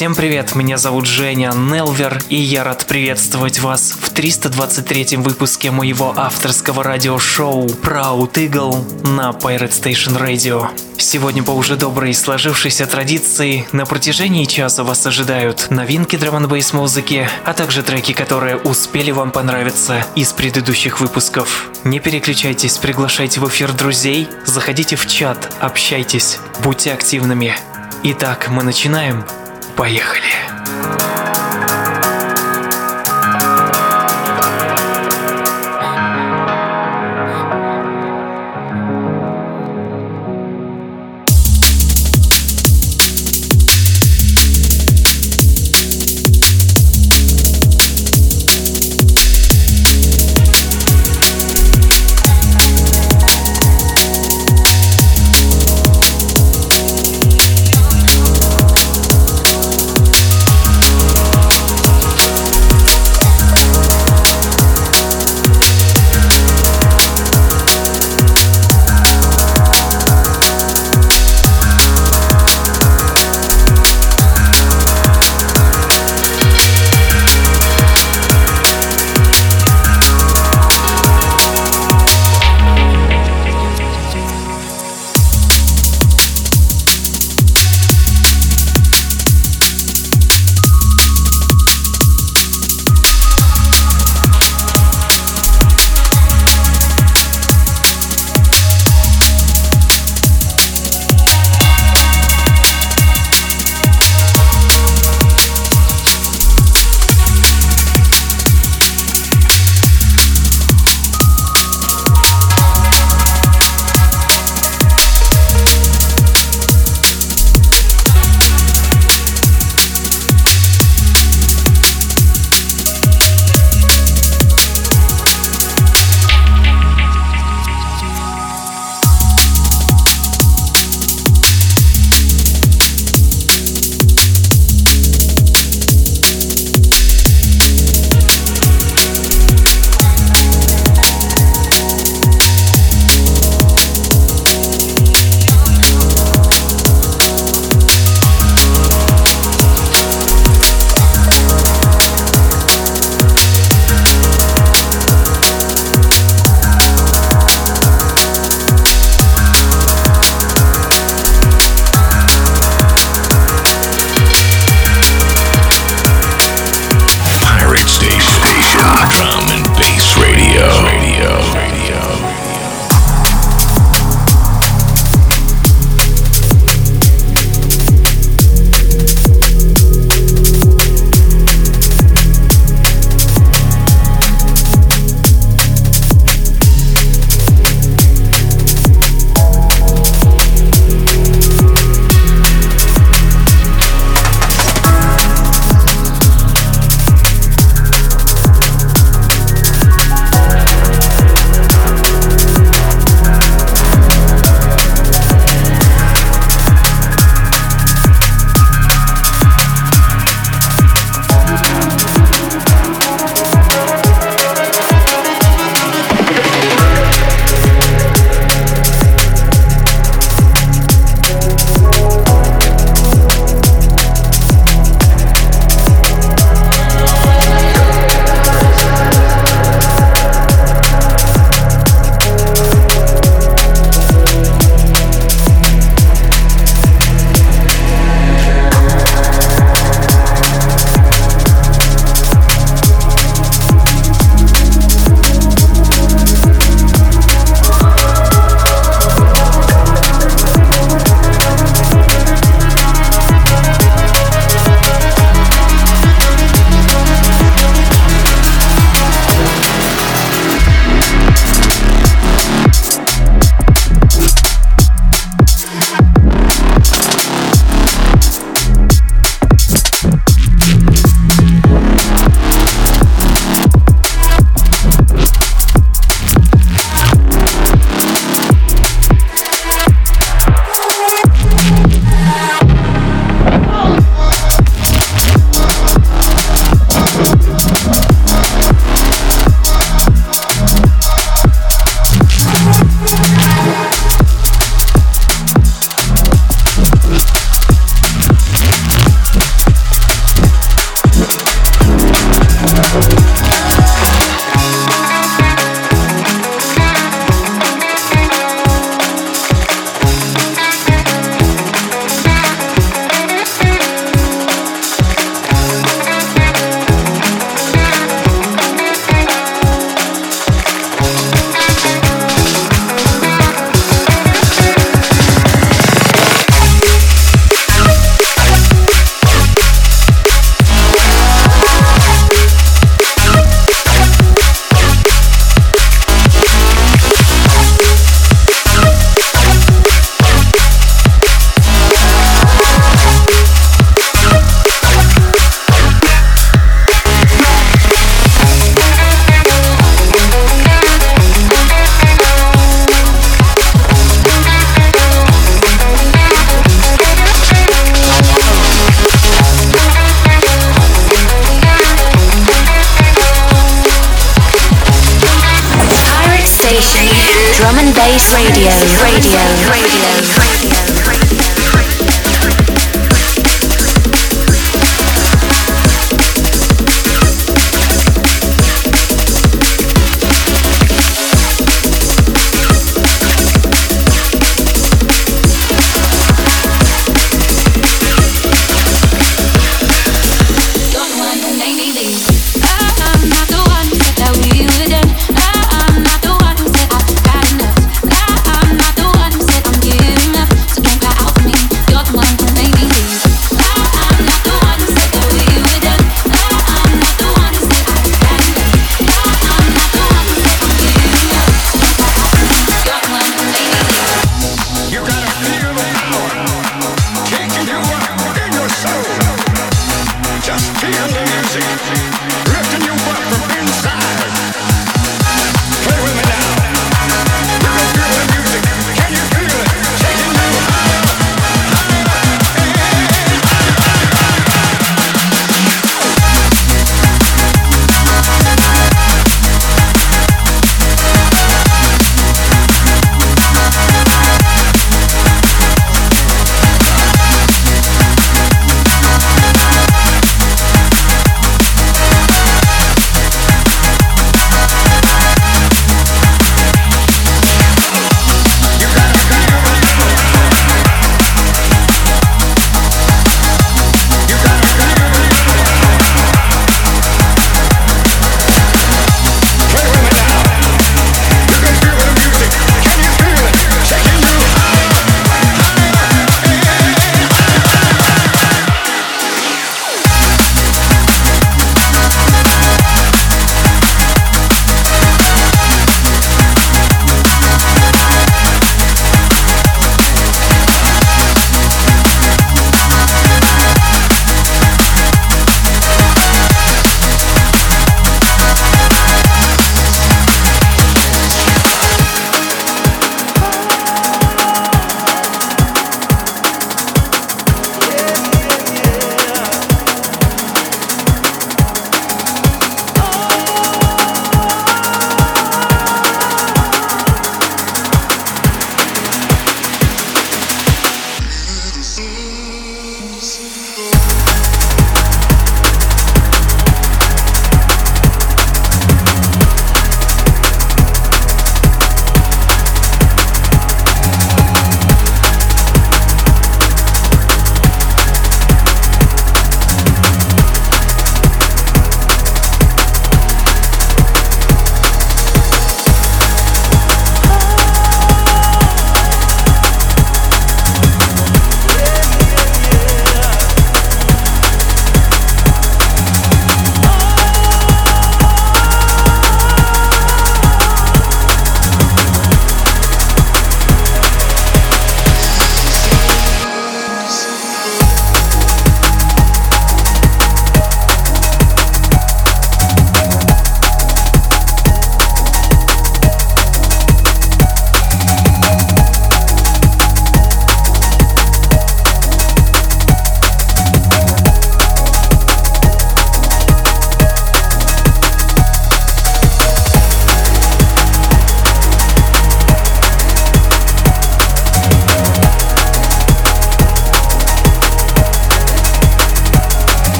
Всем привет, меня зовут Женя Нелвер, и я рад приветствовать вас в 323-м выпуске моего авторского радиошоу Proud Eagle на Pirate Station Radio. Сегодня по уже доброй сложившейся традиции на протяжении часа вас ожидают новинки драм музыки, а также треки, которые успели вам понравиться из предыдущих выпусков. Не переключайтесь, приглашайте в эфир друзей, заходите в чат, общайтесь, будьте активными. Итак, мы начинаем. Поехали! Поехали!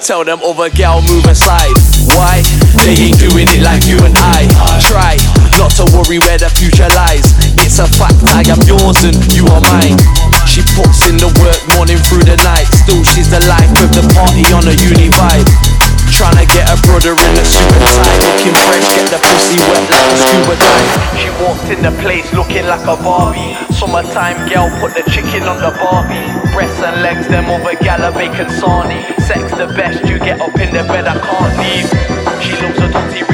Tell them other gal move and slide. Why? They ain't doing it like you and I. Try not to worry where the future lies. It's a fact I am yours and you are mine. She puts in the work morning through the night. Still, she's the life of the party on a uni vibe. Trying to get a brother in a suit and tie Looking fresh, get the pussy wet like a scuba dive She walked in the place looking like a Barbie. Summertime girl put the chicken on the Barbie. Breasts and legs, them over gal are sarnie. Sex the best, you get up in the bed, I can't leave. She loves a dirty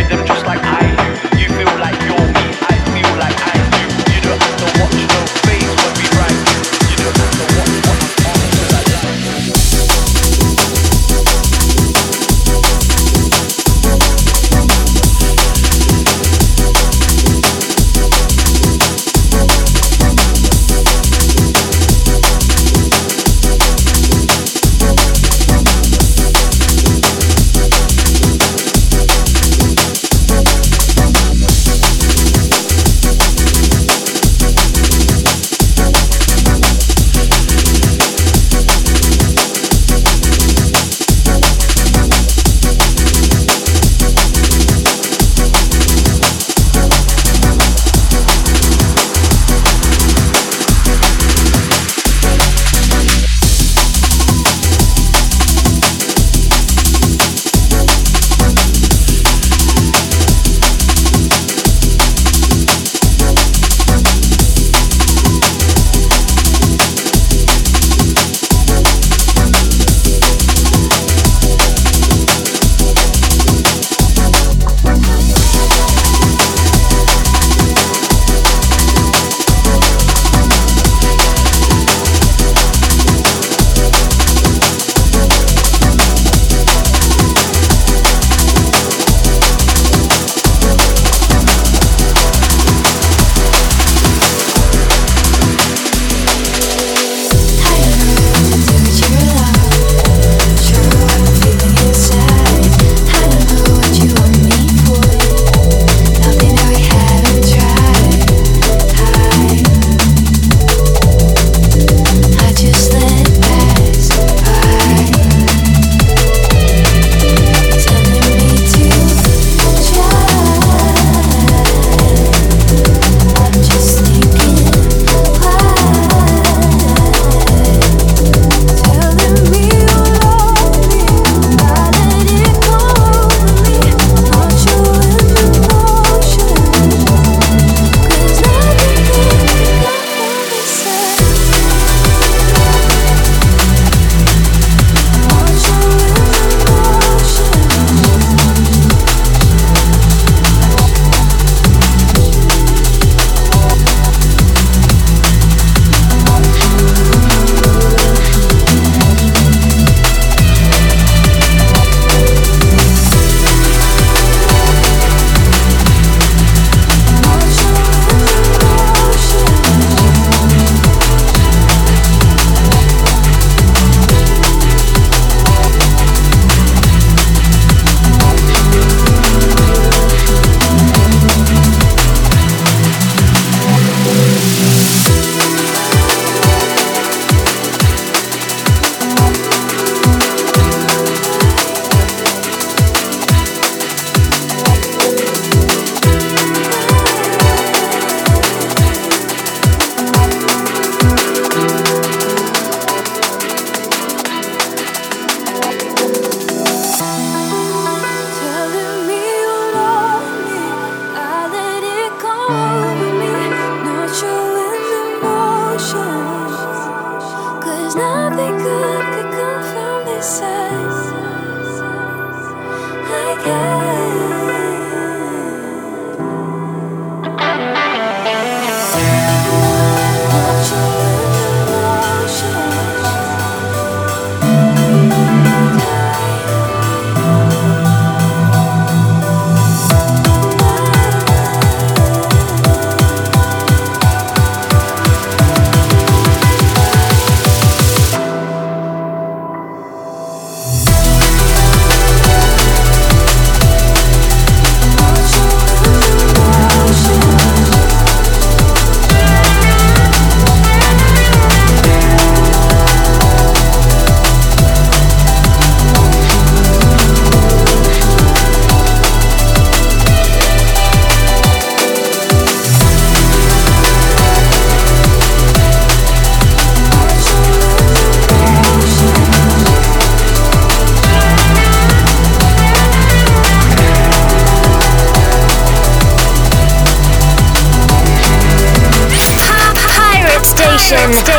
station.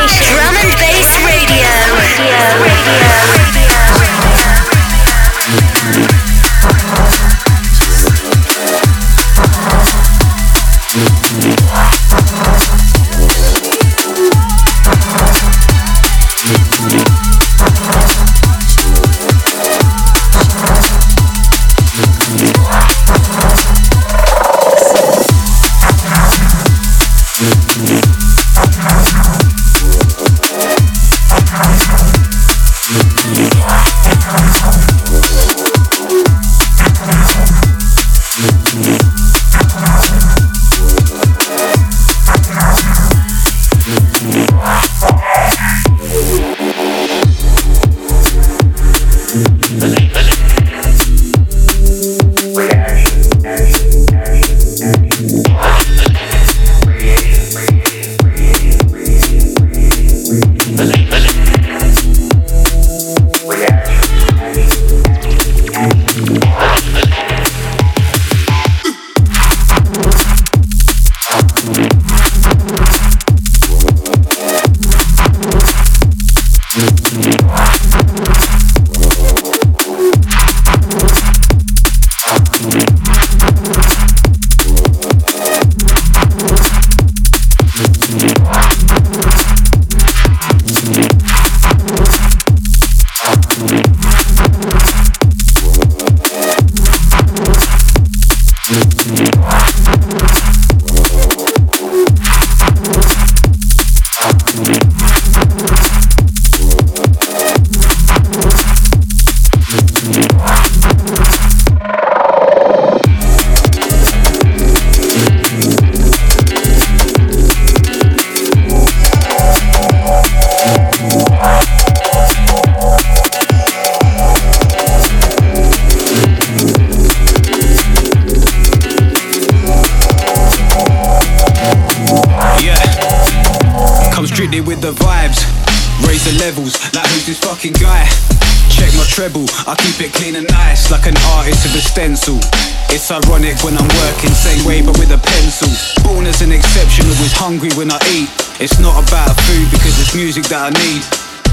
It's ironic when I'm working, same way but with a pencil. Born as an exception, always hungry when I eat. It's not about food because it's music that I need.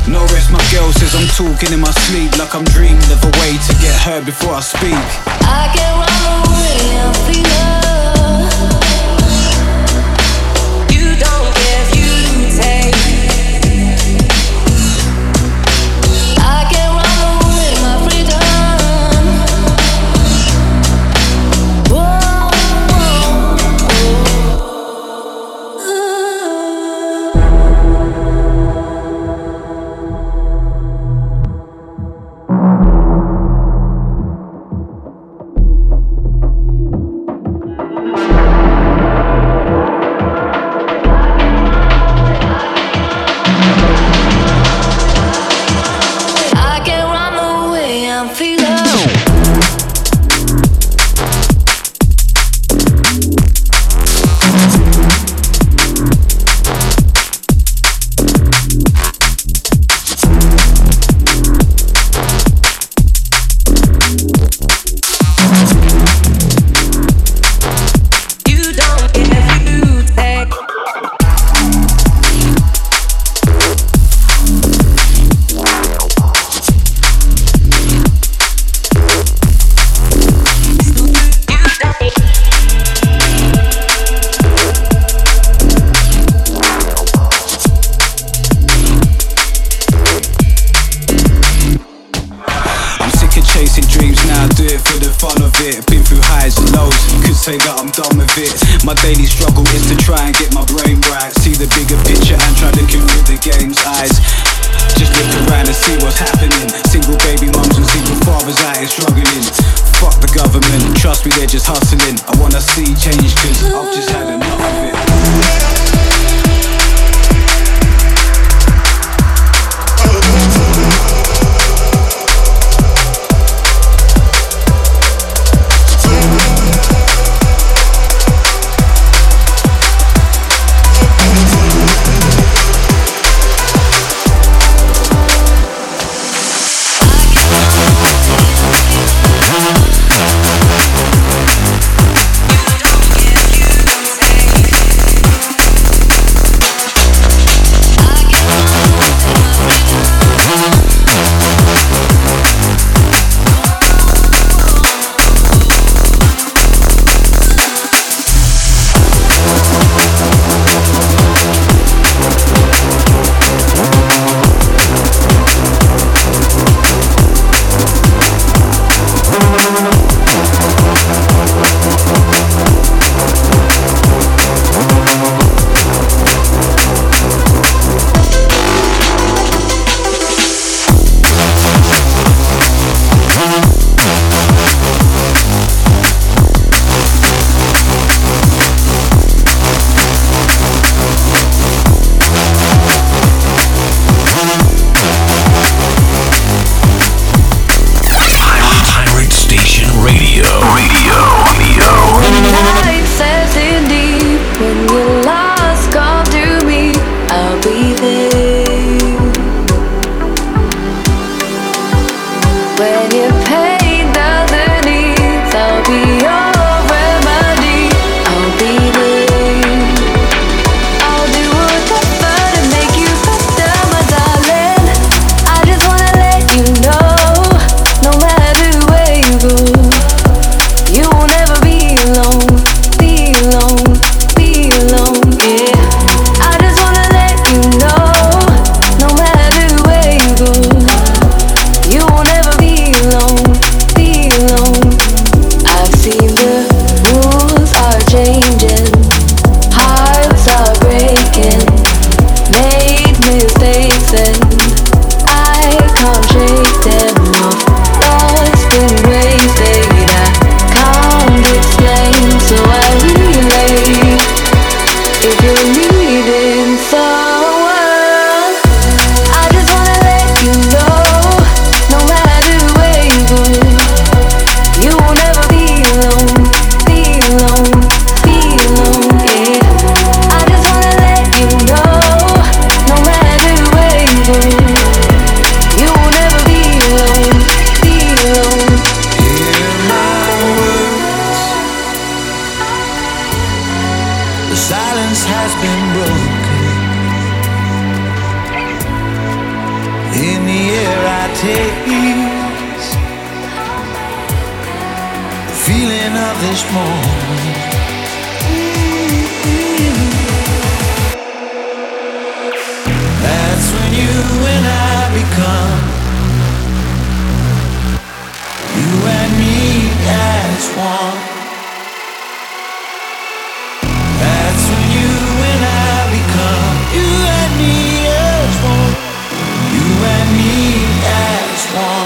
No rest, my girl says I'm talking in my sleep like I'm dreaming of a way to get heard before I speak. I can run away and has been broken. In the air I taste, feeling of this moment. That's when you and I become you and me as one. want.